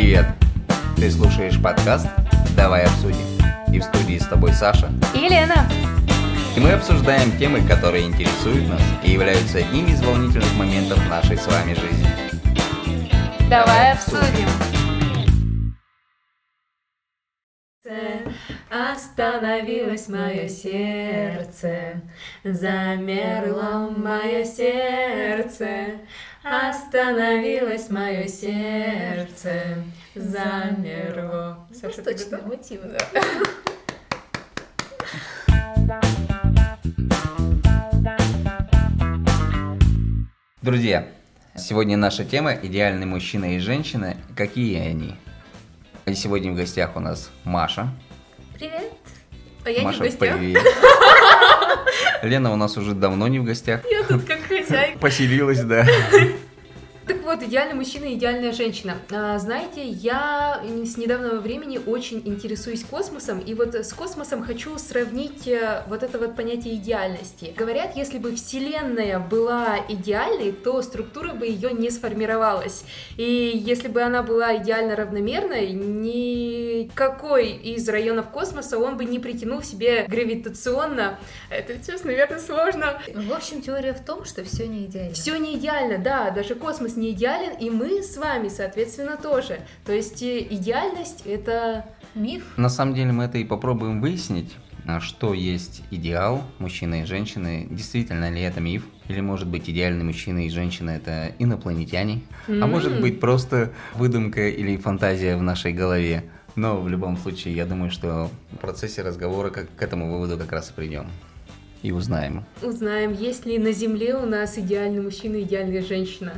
Привет! Ты слушаешь подкаст «Давай обсудим». И в студии с тобой Саша. И Лена. И мы обсуждаем темы, которые интересуют нас и являются одними из волнительных моментов нашей с вами жизни. Давай обсудим. Остановилось мое сердце, замерло мое сердце, остановилось мое сердце, замерло. Саша, ты Точно, мотив. Друзья, сегодня наша тема «Идеальный мужчина и женщина. Какие они?». И сегодня в гостях у нас Маша. Привет. А я Маша, не в гостях. привет. Лена у нас уже давно не в гостях. Я тут как хозяйка. Поселилась, да. Вот, идеальный мужчина и идеальная женщина. А, знаете, я с недавнего времени очень интересуюсь космосом, и вот с космосом хочу сравнить э, вот это вот понятие идеальности. Говорят, если бы Вселенная была идеальной, то структура бы ее не сформировалась. И если бы она была идеально равномерной, никакой из районов космоса он бы не притянул себе гравитационно. Это сейчас, наверное, сложно. В общем, теория в том, что все не идеально. Все не идеально, да, даже космос не идеален, и мы с вами, соответственно, тоже. То есть э, идеальность это Миф. На самом деле мы это и попробуем выяснить, а, что есть идеал мужчины и женщины, действительно ли это миф, или может быть идеальный мужчина и женщина это инопланетяне, а М. может быть просто выдумка или фантазия в нашей голове. Но в любом случае, я думаю, что в процессе разговора как- к этому выводу как раз и придем. И узнаем. узнаем, есть ли на Земле у нас идеальный мужчина и идеальная женщина.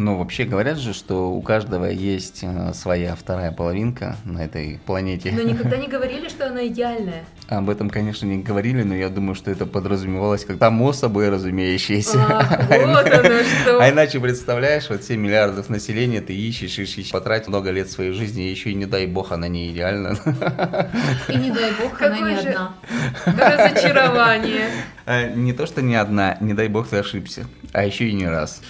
Но вообще говорят же, что у каждого есть э, своя вторая половинка на этой планете. Но никогда не говорили, что она идеальная. Об этом, конечно, не говорили, но я думаю, что это подразумевалось как само собой разумеющееся. Ах, вот оно что. А иначе, представляешь, вот 7 миллиардов населения ты ищешь, ищешь, потратил много лет своей жизни, и еще и не дай бог она не идеальна. И не дай бог, она Какой не же- одна. Разочарование. А, Не то, что не одна, не дай бог ты ошибся, а еще и не раз.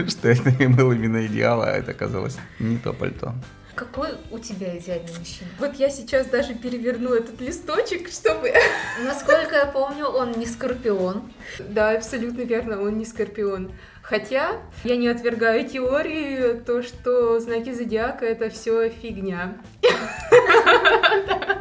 Что это был именно идеал, а это оказалось не то пальто. Какой у тебя идеальный мужчина? Вот я сейчас даже переверну этот листочек, чтобы... Насколько я помню, он не скорпион. Да, абсолютно верно, он не скорпион. Хотя я не отвергаю теории, то, что знаки зодиака это все фигня.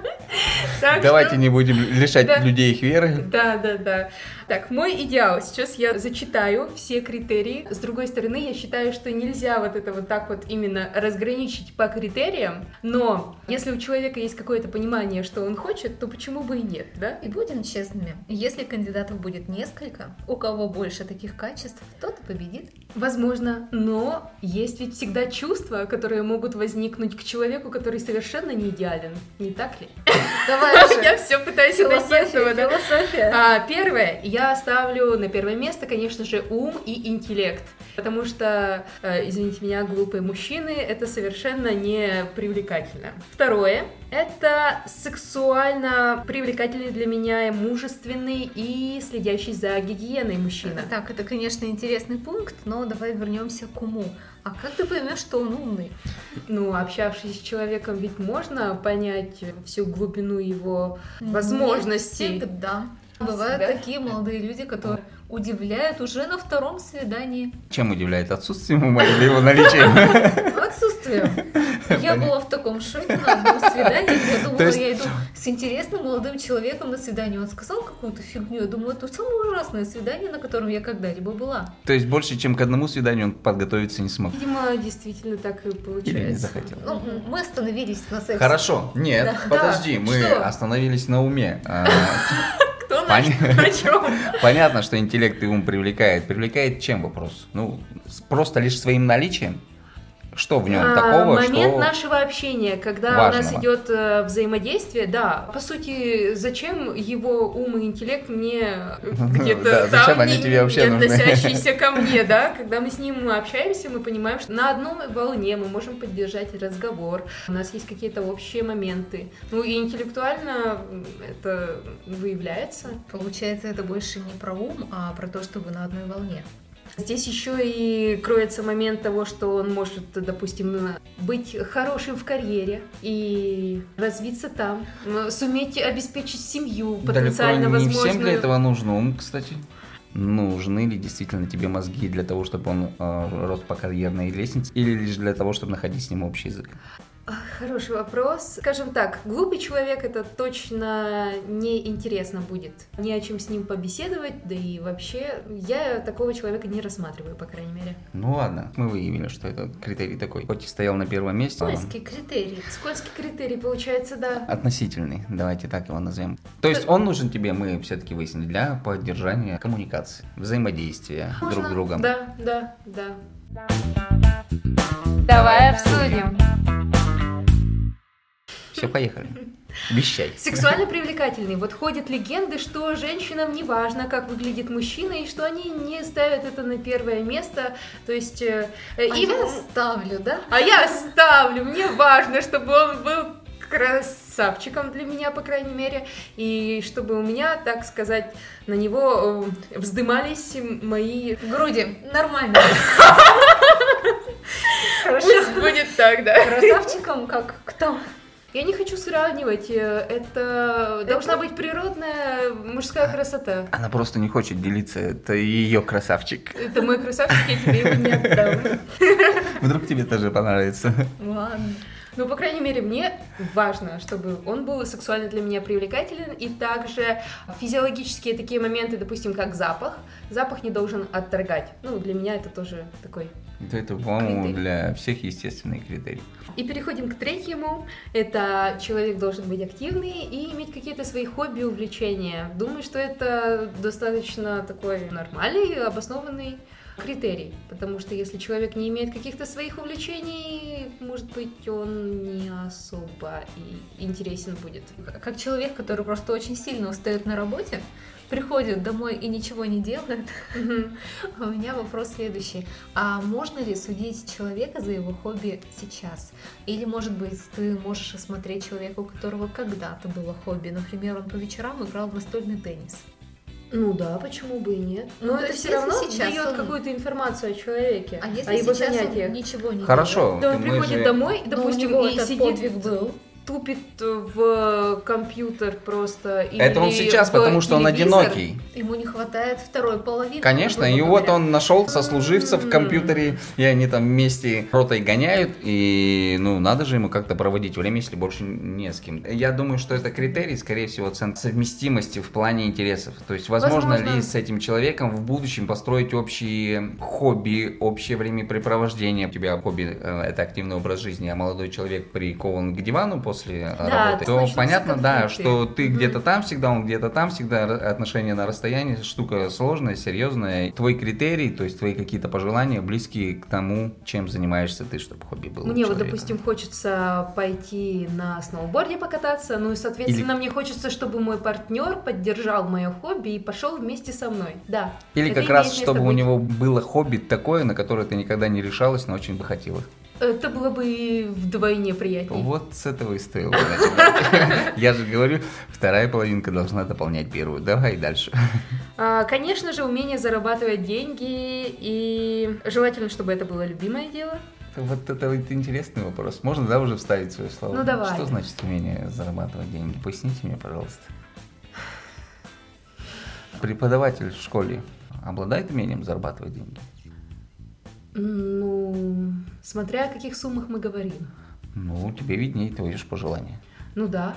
Так Давайте что- не будем лишать Да. людей их веры. Да, да, да. Так, мой идеал. Сейчас я зачитаю все критерии. С другой стороны, я считаю, что нельзя вот это вот так вот именно разграничить по критериям. Но если у человека есть какое-то понимание, что он хочет, то почему бы и нет, да? И будем честными, если кандидатов будет несколько, у кого больше таких качеств, тот и победит. Возможно, но есть ведь всегда чувства, которые могут возникнуть к человеку, который совершенно не идеален. Не так ли? Давай Я все пытаюсь дойти этого, да? философия. А, первое, я ставлю на первое место, конечно же, ум и интеллект. Потому что, э, извините меня, глупые мужчины, это совершенно не привлекательно. Второе, это сексуально привлекательный для меня, мужественный и следящий за гигиеной мужчина. Так, это, конечно, интересный пункт, но давай вернемся к уму. А как ты поймешь, что он умный? Ну, общавшись с человеком, ведь можно понять всю глубину его возможностей. Не всегда. Бывают всегда. такие молодые люди, которые удивляют уже на втором свидании. Чем удивляет отсутствием ума или его наличием? Отсутствием. Я была в таком шоке на одном свидании. Я думала, я иду с интересным молодым человеком на свидание. Он сказал какую-то фигню. Я думаю, это самое ужасное свидание, на котором я когда-либо была. То есть больше, чем к одному свиданию он подготовиться не смог. Видимо, действительно так и получается. Или не захотел. Ну, мы остановились на сексе. Хорошо, нет, подожди, мы остановились на уме. Пон-? Понятно, что интеллект и ум привлекает. Привлекает чем вопрос? Ну, просто лишь своим наличием? Что в нем А, такого, момент что... нашего общения, когда у нас важного? идет э, взаимодействие, да. По сути, зачем его ум и интеллект мне э, где-то Да, там, зачем они не- тебе вообще не нужны? относящиеся ко мне, да? Когда мы с ним общаемся, мы понимаем, что на одной волне мы можем поддержать разговор, у нас есть какие-то общие моменты. Ну и интеллектуально это выявляется. Получается, это больше не про ум, а про то, что вы на одной волне. Здесь еще и кроется момент того, что он может, допустим, быть хорошим в карьере и развиться там, суметь обеспечить семью потенциально Далеко не возможную. всем для этого нужен ум, кстати. Нужны ли действительно тебе мозги для того, чтобы он э, рос по карьерной лестнице, или лишь для того, чтобы находить с ним общий язык? Хороший вопрос. Скажем так, глупый человек это точно неинтересно будет. Не о чем с ним побеседовать, да и вообще я такого человека не рассматриваю, по крайней мере. Ну ладно, мы выявили, что это критерий такой. Хоть и стоял на первом месте. а Скользкий критерий. Скользкий критерий получается, да. Относительный, давайте так его назовем. То есть он нужен тебе, мы все-таки выяснили, для поддержания коммуникации, взаимодействия друг Можно? с другом. Да, да, да. Давай обсудим. Все, поехали. Вещай. Сексуально привлекательный. Вот ходят легенды, что женщинам не важно, как выглядит мужчина, и что они не ставят это на первое место. То есть э, А им- я ставлю, да? А я ставлю, мне важно, чтобы он был красавчиком для меня, по крайней мере, и чтобы у меня, так сказать, на него э, вздымались мои... Груди. Нормально. Пусть будет так, да. Красавчиком, как кто? Я не хочу сравнивать, э, это должна быть природная мужская красота. Она просто не хочет делиться, это ее красавчик. Это мой красавчик, я тебе его не отдам. Вдруг тебе тоже понравится. Ладно. Ну, по крайней мере, мне важно, чтобы он был сексуально для меня привлекателен, и также физиологические такие моменты, допустим, как запах. Запах не должен отторгать. Ну, для меня это тоже такой. Это, это, по-моему, для всех естественный критерий. И переходим к третьему. Это человек должен быть активный и иметь какие-то свои хобби, увлечения. Думаю, что это достаточно такой нормальный, обоснованный критерий, потому что если человек не имеет каких-то своих увлечений, может быть, он не особо и интересен будет. Как человек, который просто очень сильно устает на работе, приходит домой и ничего не делает, у меня вопрос следующий. А можно ли судить человека за его хобби сейчас? Или, может быть, ты можешь осмотреть человека, у которого когда-то было хобби? Например, он по вечерам играл в настольный теннис. Ну да, почему бы и нет? Ну, Но то это все равно сейчас дает он- какую-то информацию о человеке, А если о его сейчас занятиях. он ничего не Хорошо. Да он мы приходит же- домой, делает? Но у допустим, него и этот сидит, подвиг был. Тупит в компьютер просто. Это он сейчас, в потому что он телевизор. одинокий. Ему не хватает второй половины. Конечно, и говоря. вот он нашел сослуживцев в М. компьютере, и они там вместе ротой гоняют, и ну надо же ему как-то проводить время, если больше не с кем. Я думаю, что это критерий, скорее всего, совместимости в плане интересов. То есть, возможно, Возможно. ли с этим человеком в будущем построить общие хобби, общее времяпрепровождение. У тебя хобби э, это активный образ жизни, а молодой человек прикован к дивану после э, Да, работы. то понятно, да, что ты Мгм. где-то там всегда, он где-то там всегда, отношения на расстоянии, штука сложная, серьезная. Твой критерий, то есть твои какие-то пожелания близкие к тому, чем занимаешься ты, чтобы хобби было. у Мне вот, допустим, хочется пойти на сноуборде покататься, ну и, соответственно, мне хочется, чтобы мой партнер поддержал мое хобби и пошел вместе со мной. Да. Или это как раз, чтобы у быть. него было хобби такое, на которое ты никогда не решалась, но очень бы хотела. Это было бы вдвойне приятнее. Вот с этого и стоило. Я же говорю, вторая половинка должна дополнять первую. Давай дальше. А, Конечно же, умение зарабатывать деньги и желательно, чтобы это было любимое дело. Вот это вот интересный вопрос. Можно, да, уже вставить свое слово? Ну, давай. Что значит умение зарабатывать деньги? Поясните мне, пожалуйста. Преподаватель в школе обладает умением зарабатывать деньги? Ну, смотря о каких суммах мы говорим. Ну, тебе виднее, твои же пожелания. Ну да,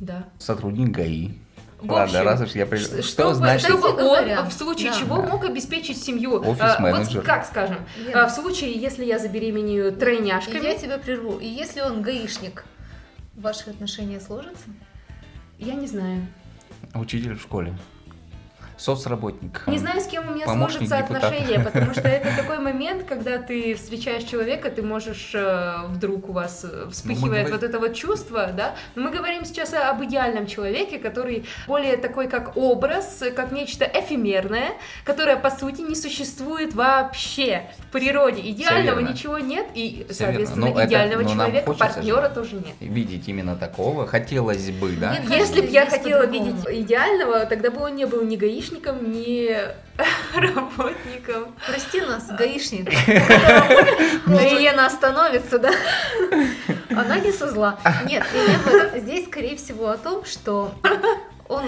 да. Сотрудник ГАИ. В Ладно, общем, раз уж я... при- Что, Чтобы, значит... чтобы он говоря, в случае да. чего Да. мог обеспечить семью. Офис-менеджер. А, вот как скажем, Лена, в случае, если я забеременею и тройняшками, я тебя прерву. И если он гаишник, ваши отношения сложатся? я не знаю. Учитель в школе. Соцработник. Не знаю, с кем у меня Помощник сложатся депутата. отношения, потому что это такой момент, когда ты встречаешь человека, ты можешь э, вдруг у вас э, вспыхивает говорим- вот это вот чувство, да. Но мы говорим сейчас о- об идеальном человеке, который более такой как образ, как нечто эфемерное, которое по сути не существует вообще в природе. Идеального ничего нет, и, соответственно. Ну, это- идеального ну, человека, партнера тоже нет. Видеть именно такого хотелось бы, да? Нет, Если бы я хотела видеть идеального, тогда бы он не был ни гаишником, гаишником, ни работником. Прости нас, гаишник. Елена остановится, да? Она не со зла. Нет, здесь, скорее всего, о том, что он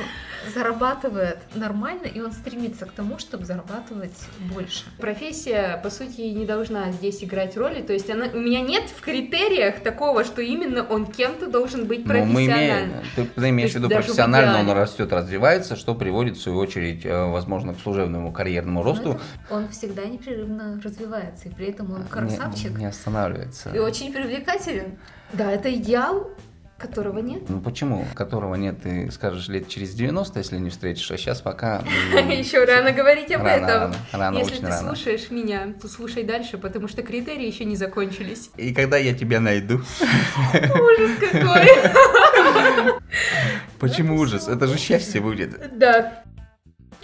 зарабатывает нормально, и он стремится к тому, чтобы зарабатывать больше. Профессия, по сути, не должна здесь играть роли, то есть она, у меня нет в критериях такого, что именно он кем-то должен быть профессиональным. Ну, мы имеем, ты, ты имеешь в виду профессионально, он растет, развивается, что приводит, в свою очередь, э, возможно, к служебному карьерному росту. он всегда непрерывно развивается, и при этом он красавчик. Не, не останавливается. И очень привлекателен. Да, это идеал Которого нет? Ну почему? Которого нет, ты скажешь лет через 90, если не встретишь, а сейчас пока... Еще рано говорить об этом. Если ты слушаешь меня, то слушай дальше, потому что критерии еще не закончились. И когда я тебя найду? Ужас какой! Почему ужас? Это же счастье будет. Да.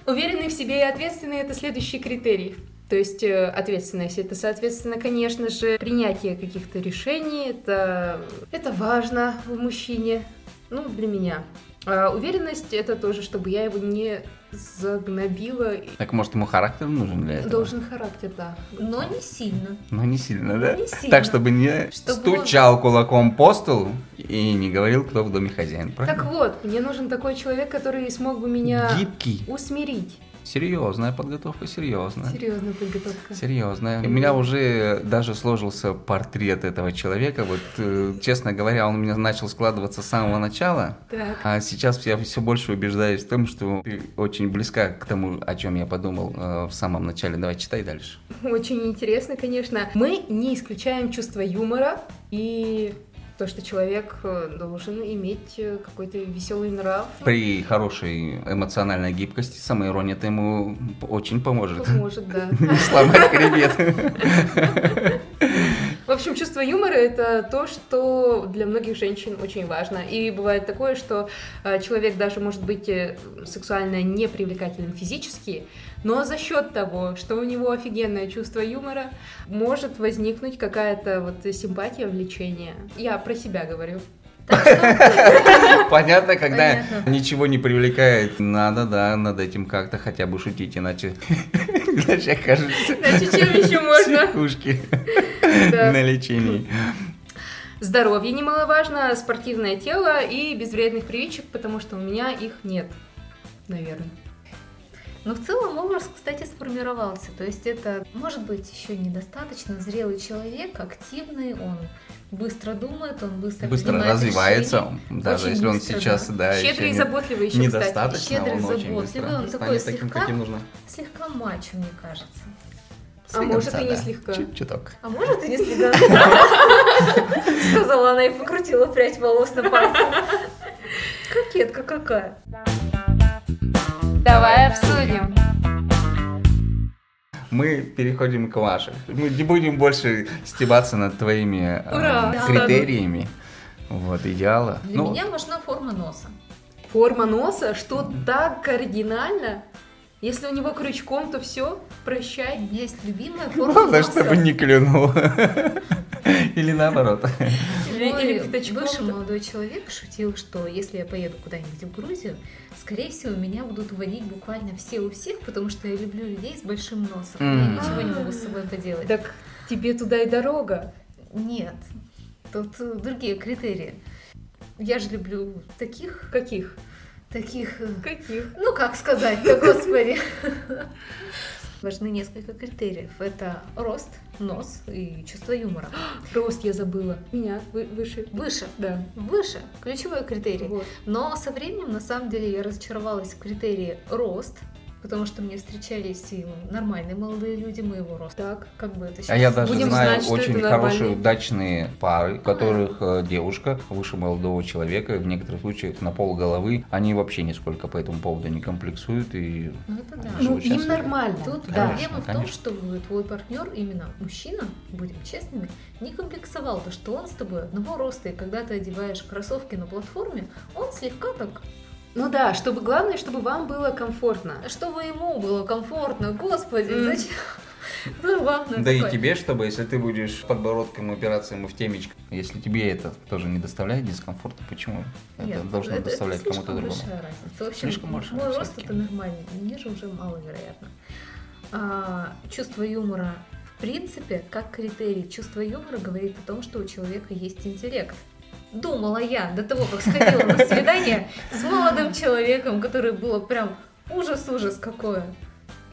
Уверенный в себе и ответственный – это следующий критерий. То есть э, ответственность это, соответственно, конечно же, принятие каких-то решений. Это, это важно в мужчине. Ну, для меня. А уверенность это тоже, чтобы я его не загнобила. Так может ему характер нужен для этого? Должен характер, да. Но не сильно. Но не сильно, да? Не сильно. Так, чтобы не чтобы стучал он... кулаком по столу и не говорил, кто в доме хозяин, правильно? Так вот, мне нужен такой человек, который смог бы меня Гибкий. усмирить. Серьезная подготовка, серьезная. Серьезная подготовка. Серьезная. У меня уже даже сложился портрет этого человека. Вот, э, честно говоря, он у меня начал складываться с самого начала. Так. А сейчас я все больше убеждаюсь в том, что ты очень близка к тому, о чем я подумал э, в самом начале. Давай читай дальше. Очень интересно, конечно. Мы не исключаем чувство юмора и то, что человек э, должен иметь э, какой-то веселый нрав. При хорошей эмоциональной гибкости самоирония ему очень поможет. Поможет, да. Не сломать хребет. Общем, чувство юмора — это то, что для многих женщин очень важно. И бывает такое, что э, человек даже может быть сексуально непривлекательным физически, но за счет того, что у него офигенное чувство юмора, может возникнуть какая-то вот симпатия, влечение. Я про себя говорю. Понятно, когда Понятно. ничего не привлекает, надо, да, над этим как-то хотя бы шутить, иначе, иначе кажется. Иначе чем еще можно? Психушки на лечении. Здоровье немаловажно, спортивное тело и без вредных привычек, потому что у меня их нет, наверное. Но в целом образ, кстати, сформировался. То есть это может быть еще недостаточно зрелый человек, активный, он быстро думает, он быстро быстро развивается, решения. даже очень если он сейчас да, да щедрый и заботливый еще, недостаточно, кстати. щедрый он заботливый, очень быстро он такой таким, слегка, каким нужно. слегка мачо, мне кажется. А может и не слегка. Чуть-чуток. А может и не слегка. Сказала она и покрутила прядь волос на пальце. Кокетка какая. Давай обсудим. Мы переходим к вашим. Мы не будем больше стебаться над твоими э, Ура, э, критериями. Да. Вот, идеала. Для ну, меня важна форма носа. Форма носа? Что так кардинально? Если у него крючком, то все, прощай. Есть любимая форма Главное, чтобы не клюнул. Или наоборот. Или, бывший молодой человек шутил, что если я поеду куда-нибудь в Грузию, скорее всего, меня будут уводить буквально все у всех, потому что я люблю людей с большим носом. Я ничего не могу с собой поделать. Так тебе туда и дорога. Нет, тут другие критерии. Я же люблю таких. Каких? Таких... Э, Каких? Ну, как сказать-то, господи. Важны несколько критериев. Это рост, нос и чувство юмора. Рост я забыла. Меня выше. Выше? Да. Выше. Ключевой критерий. Вот. Но со временем, на самом деле, я разочаровалась в критерии рост, потому что мне встречались и нормальные молодые люди моего роста. Так, как бы это сейчас... А я даже Будем знаю знать, очень хорошие удачные пары, в которых а. девушка выше молодого человека, в некоторых случаях на пол головы, они вообще нисколько по этому поводу не комплексуют и ну, это да. ну, им нормально. Тут да. проблема в том, что твой партнер, именно мужчина, будем честными, не комплексовал то, что он с тобой одного роста, и когда ты одеваешь кроссовки на платформе, он слегка так ну да, чтобы главное, чтобы вам было комфортно. Чтобы ему было комфортно. Господи, mm. зачем? Ну, главное Да и такое. тебе, чтобы, если ты будешь подбородком упираться ему в темечко, если тебе это тоже не доставляет дискомфорта, почему Нет, это должно это- доставлять это кому-то другому? разница. Общем, Слишком большая, мой рост это нормально, ниже уже маловероятно. А, чувство юмора, в принципе, как критерий, чувство юмора говорит о том, что у человека есть интеллект. Думала я до того, как сходила на свидание молодым человеком, который было прям ужас-ужас какое.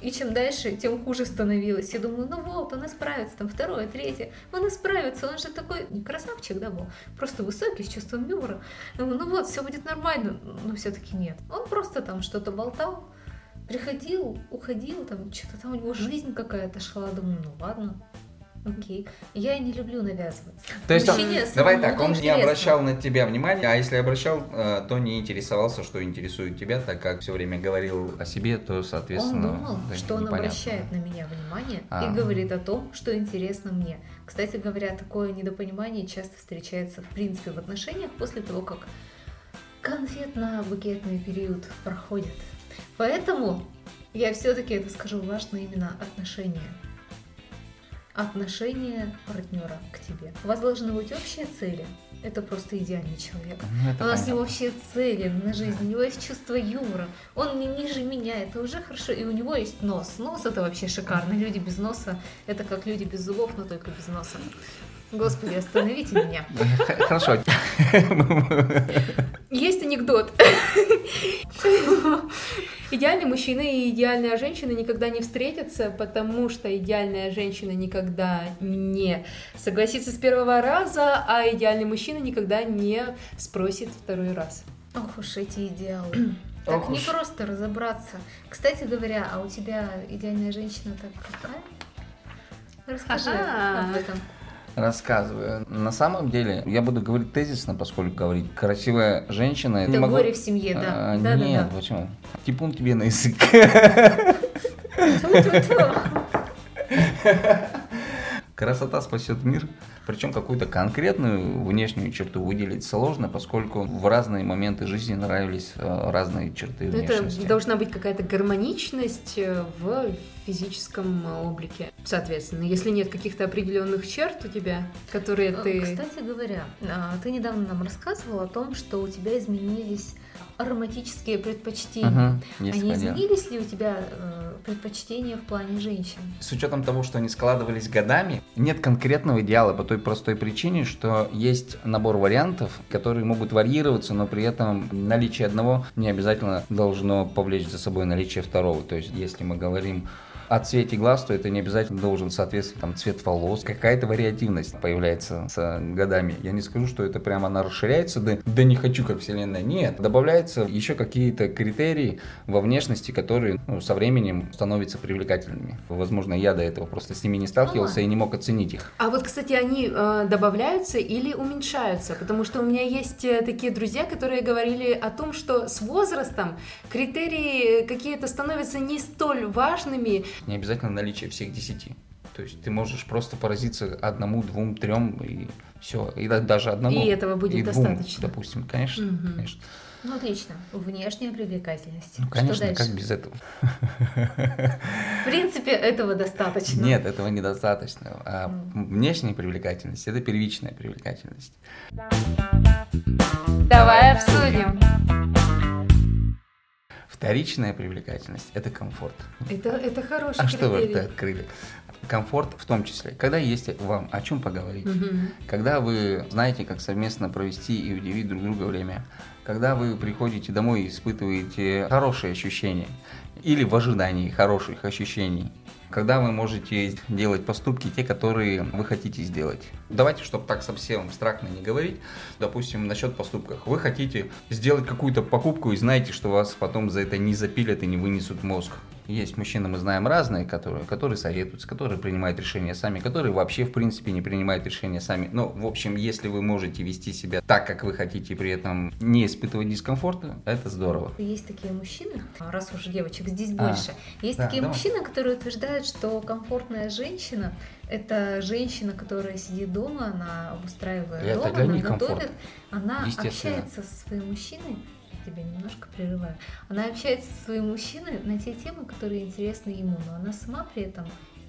И чем дальше, тем хуже становилось. Я думаю, ну вот, он исправится, там второе, третье, он исправится, он же такой не красавчик, да, был, просто высокий, с чувством юмора. Думаю, ну вот, все будет нормально, но все-таки нет. Он просто там что-то болтал, приходил, уходил, там что-то там у него жизнь какая-то шла. Думаю, ну ладно, окей. Я не люблю навязываться. То есть, он- Мужчине давай самому так, он не интересно. обращал на тебя внимания, а если обращал, э, то не интересовался, что интересует тебя, так как все время говорил о себе, то, Он соответственно, думал, да, что он непонятно. обращает на меня внимание А. и говорит о том, что интересно мне. Кстати говоря, такое недопонимание часто встречается в принципе в отношениях после того, как конфетно-букетный период проходит. Поэтому я все-таки это скажу важно именно отношения. Отношение партнера к тебе. У вас должны быть общие цели. Это просто идеальный человек. Ну, это У нас понятно. не общие цели на жизнь, у него есть чувство юмора. Он не ниже меня, это уже хорошо. И у него есть нос. Нос это вообще шикарно. Люди без носа это как люди без зубов, но только без носа. Господи, остановите меня. Хорошо. Есть анекдот. Идеальный мужчина и идеальная женщина никогда не встретятся, потому что идеальная женщина никогда не согласится с первого раза, а идеальный мужчина никогда не спросит второй раз. Ох уж эти идеалы. Так Ох не уж. просто разобраться. Кстати говоря, а у тебя идеальная женщина так какая? Расскажи об этом. Рассказываю. На самом деле, я буду говорить тезисно, поскольку говорить красивая женщина... Это могу- горе в семье, да. А, Да, да, Нет, да. почему? Типун тебе на язык. Красота спасет мир. Причем какую-то конкретную внешнюю черту выделить сложно, поскольку в разные моменты жизни нравились э, разные черты Это внешности. должна быть какая-то гармоничность э, в физическом э, облике. Соответственно, если нет каких-то определенных черт у тебя, которые ты... Кстати говоря, а, ты недавно нам рассказывал о том, что у тебя изменились ароматические предпочтения. Мгм, есть Они дело. изменились ли у тебя э, предпочтения в плане женщин? С учетом того, что они складывались годами, нет конкретного идеала по той простой причине, что есть набор вариантов, которые могут варьироваться, но при этом наличие одного не обязательно должно повлечь за собой наличие второго. То есть, если мы говорим о цвете глаз, то это не обязательно должен соответствовать там, цвет волос. Какая-то вариативность появляется с годами. Я не скажу, что это прямо она расширяется, да, да не хочу, как вселенная. Нет, добавляются еще какие-то критерии во внешности, которые ну, со временем становятся привлекательными. Возможно, я до этого просто с ними не сталкивался А. и не мог оценить их. А вот, кстати, они э, добавляются или уменьшаются? Потому что у меня есть э, такие друзья, которые говорили о том, что с возрастом критерии какие-то становятся не столь важными. Не обязательно наличие всех десяти. То есть ты можешь просто поразиться одному, двум, трем и все. И да- даже одному. И этого будет и двум, достаточно. допустим, конечно, Мгм. конечно. Ну, отлично. Внешняя привлекательность. Ну, Что конечно, дальше? как без этого? В принципе, этого достаточно. Нет, этого недостаточно. А внешняя привлекательность это первичная привлекательность. Давай обсудим. Вторичная привлекательность это комфорт. Это, это хороший А что вы критерий. это открыли? Комфорт в том числе. Когда есть вам о чем поговорить. Мгм. Когда вы знаете, как совместно провести и удивить друг друга время. Когда вы приходите домой и испытываете хорошие ощущения. Или в ожидании хороших ощущений. Когда вы можете делать поступки, те, которые вы хотите сделать. Давайте, чтобы так совсем абстрактно не говорить, допустим, насчет поступков. Вы хотите сделать какую-то покупку и знаете, что вас потом за это не запилят и не вынесут мозг. Есть мужчины, мы знаем разные, которые, которые советуются, которые принимают решения сами, которые вообще, в принципе, не принимают решения сами. Но, в общем, если вы можете вести себя так, как вы хотите, при этом не испытывать дискомфорта, это здорово. Есть такие мужчины, раз уж девочек здесь А, больше, есть да, такие давай. мужчины, которые утверждают, что комфортная женщина это женщина, которая сидит дома, она обустраивает Это дом, она готовит, комфорт. она общается со своим мужчиной. Тебя немножко прерываю. Она общается со своим мужчиной на те темы, которые интересны ему, но она сама при этом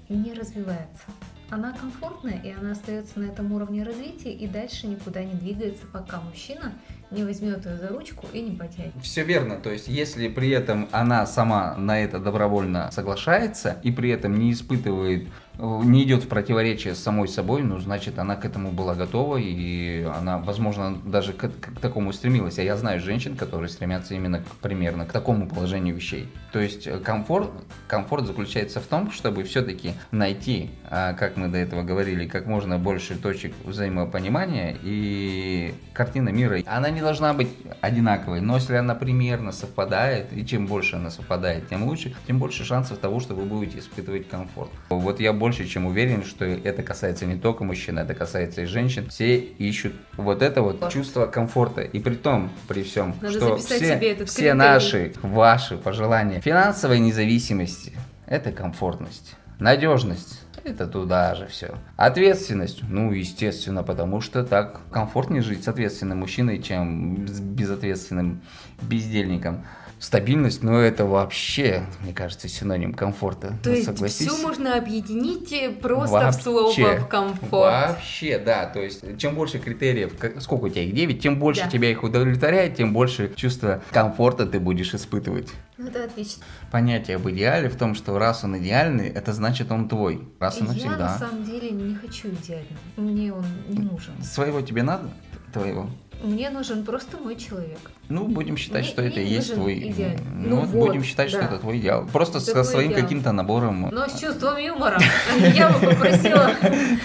не развивается. Она комфортная, и она остается на этом уровне развития, и дальше никуда не двигается, пока мужчина не возьмет ее за ручку и не потянет. Все верно. То есть, если при этом она сама на это добровольно соглашается и при этом не испытывает не идет в противоречие с самой собой, ну, значит, она к этому была готова, и она, возможно, даже к, к такому стремилась. А я знаю женщин, которые стремятся именно к, примерно к такому положению вещей. То есть э, комфорт, комфорт заключается в том, чтобы все-таки найти, а, как мы до этого говорили, как можно больше точек взаимопонимания и картина мира. Она не должна быть одинаковой, но если она примерно совпадает, и чем больше она совпадает, тем лучше, тем больше шансов того, что вы будете испытывать комфорт. Вот я больше чем уверен, что это касается не только мужчин, это касается и женщин. Все ищут вот это вот чувство комфорта. И при том, при всем, Надо что все, все наши, ваши пожелания финансовой независимости – это комфортность. Надежность это туда же все. Ответственность, ну, естественно, потому что так комфортнее жить с ответственным мужчиной, чем с безответственным бездельником. Стабильность, но это вообще, мне кажется, синоним комфорта. То ну, есть согласись. все можно объединить просто вообще, в слово в комфорт. Вообще, да. То есть, чем больше критериев, сколько у тебя их 9, тем больше да. тебя их удовлетворяет, тем больше чувства комфорта ты будешь испытывать. Ну, это отлично. Понятие об идеале в том, что раз он идеальный, это значит он твой. Раз и навсегда. Я на самом деле не хочу идеального. Мне он не нужен. Своего тебе надо? Твоего? Мне нужен просто мой человек. Ну, будем считать, Мне что это и есть твой... Идеальный. Ну, ну вот, будем считать, да. что это твой идеал. Просто это со своим каким-то набором... Но с чувством юмора. Я бы попросила...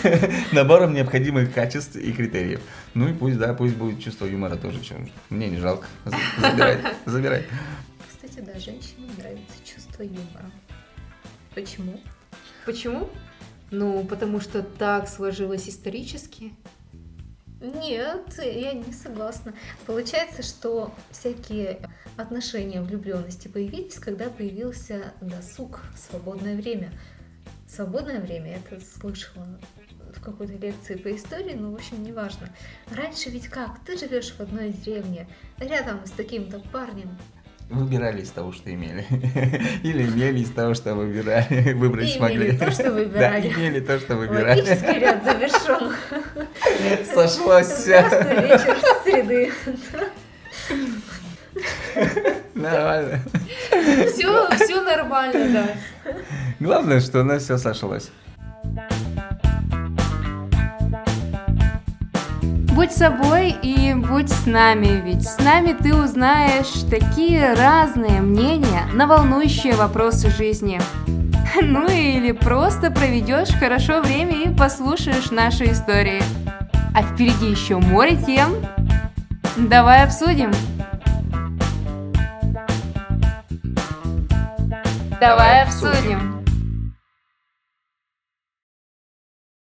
Набором необходимых качеств и критериев. Ну и пусть, да, пусть будет чувство юмора тоже. Мне не жалко. Забирай. Забирай. Кстати, да, женщинам нравится чувство юмора. Почему? Почему? Ну, потому что так сложилось исторически. Нет, я не согласна. Получается, что всякие отношения влюбленности появились, когда появился досуг, свободное время. Свободное время, я это слышала в какой-то лекции по истории, но, в общем, неважно. Раньше ведь как? Ты живешь в одной деревне, рядом с таким-то парнем, Выбирали из того, что имели. Или имели из того, что выбирали, выбрать имели смогли. то, что выбирали. Да, имели то, что выбирали. Логический ряд завершен. Сошлось все. Здравствуй, вечер среды. Нормально. Все, все нормально, да. Главное, что у нас все сошлось. Будь собой и будь с нами, ведь с нами ты узнаешь такие разные мнения на волнующие вопросы жизни. Ну или просто проведешь хорошо время и послушаешь наши истории. А впереди еще море тем. Давай обсудим. Давай обсудим.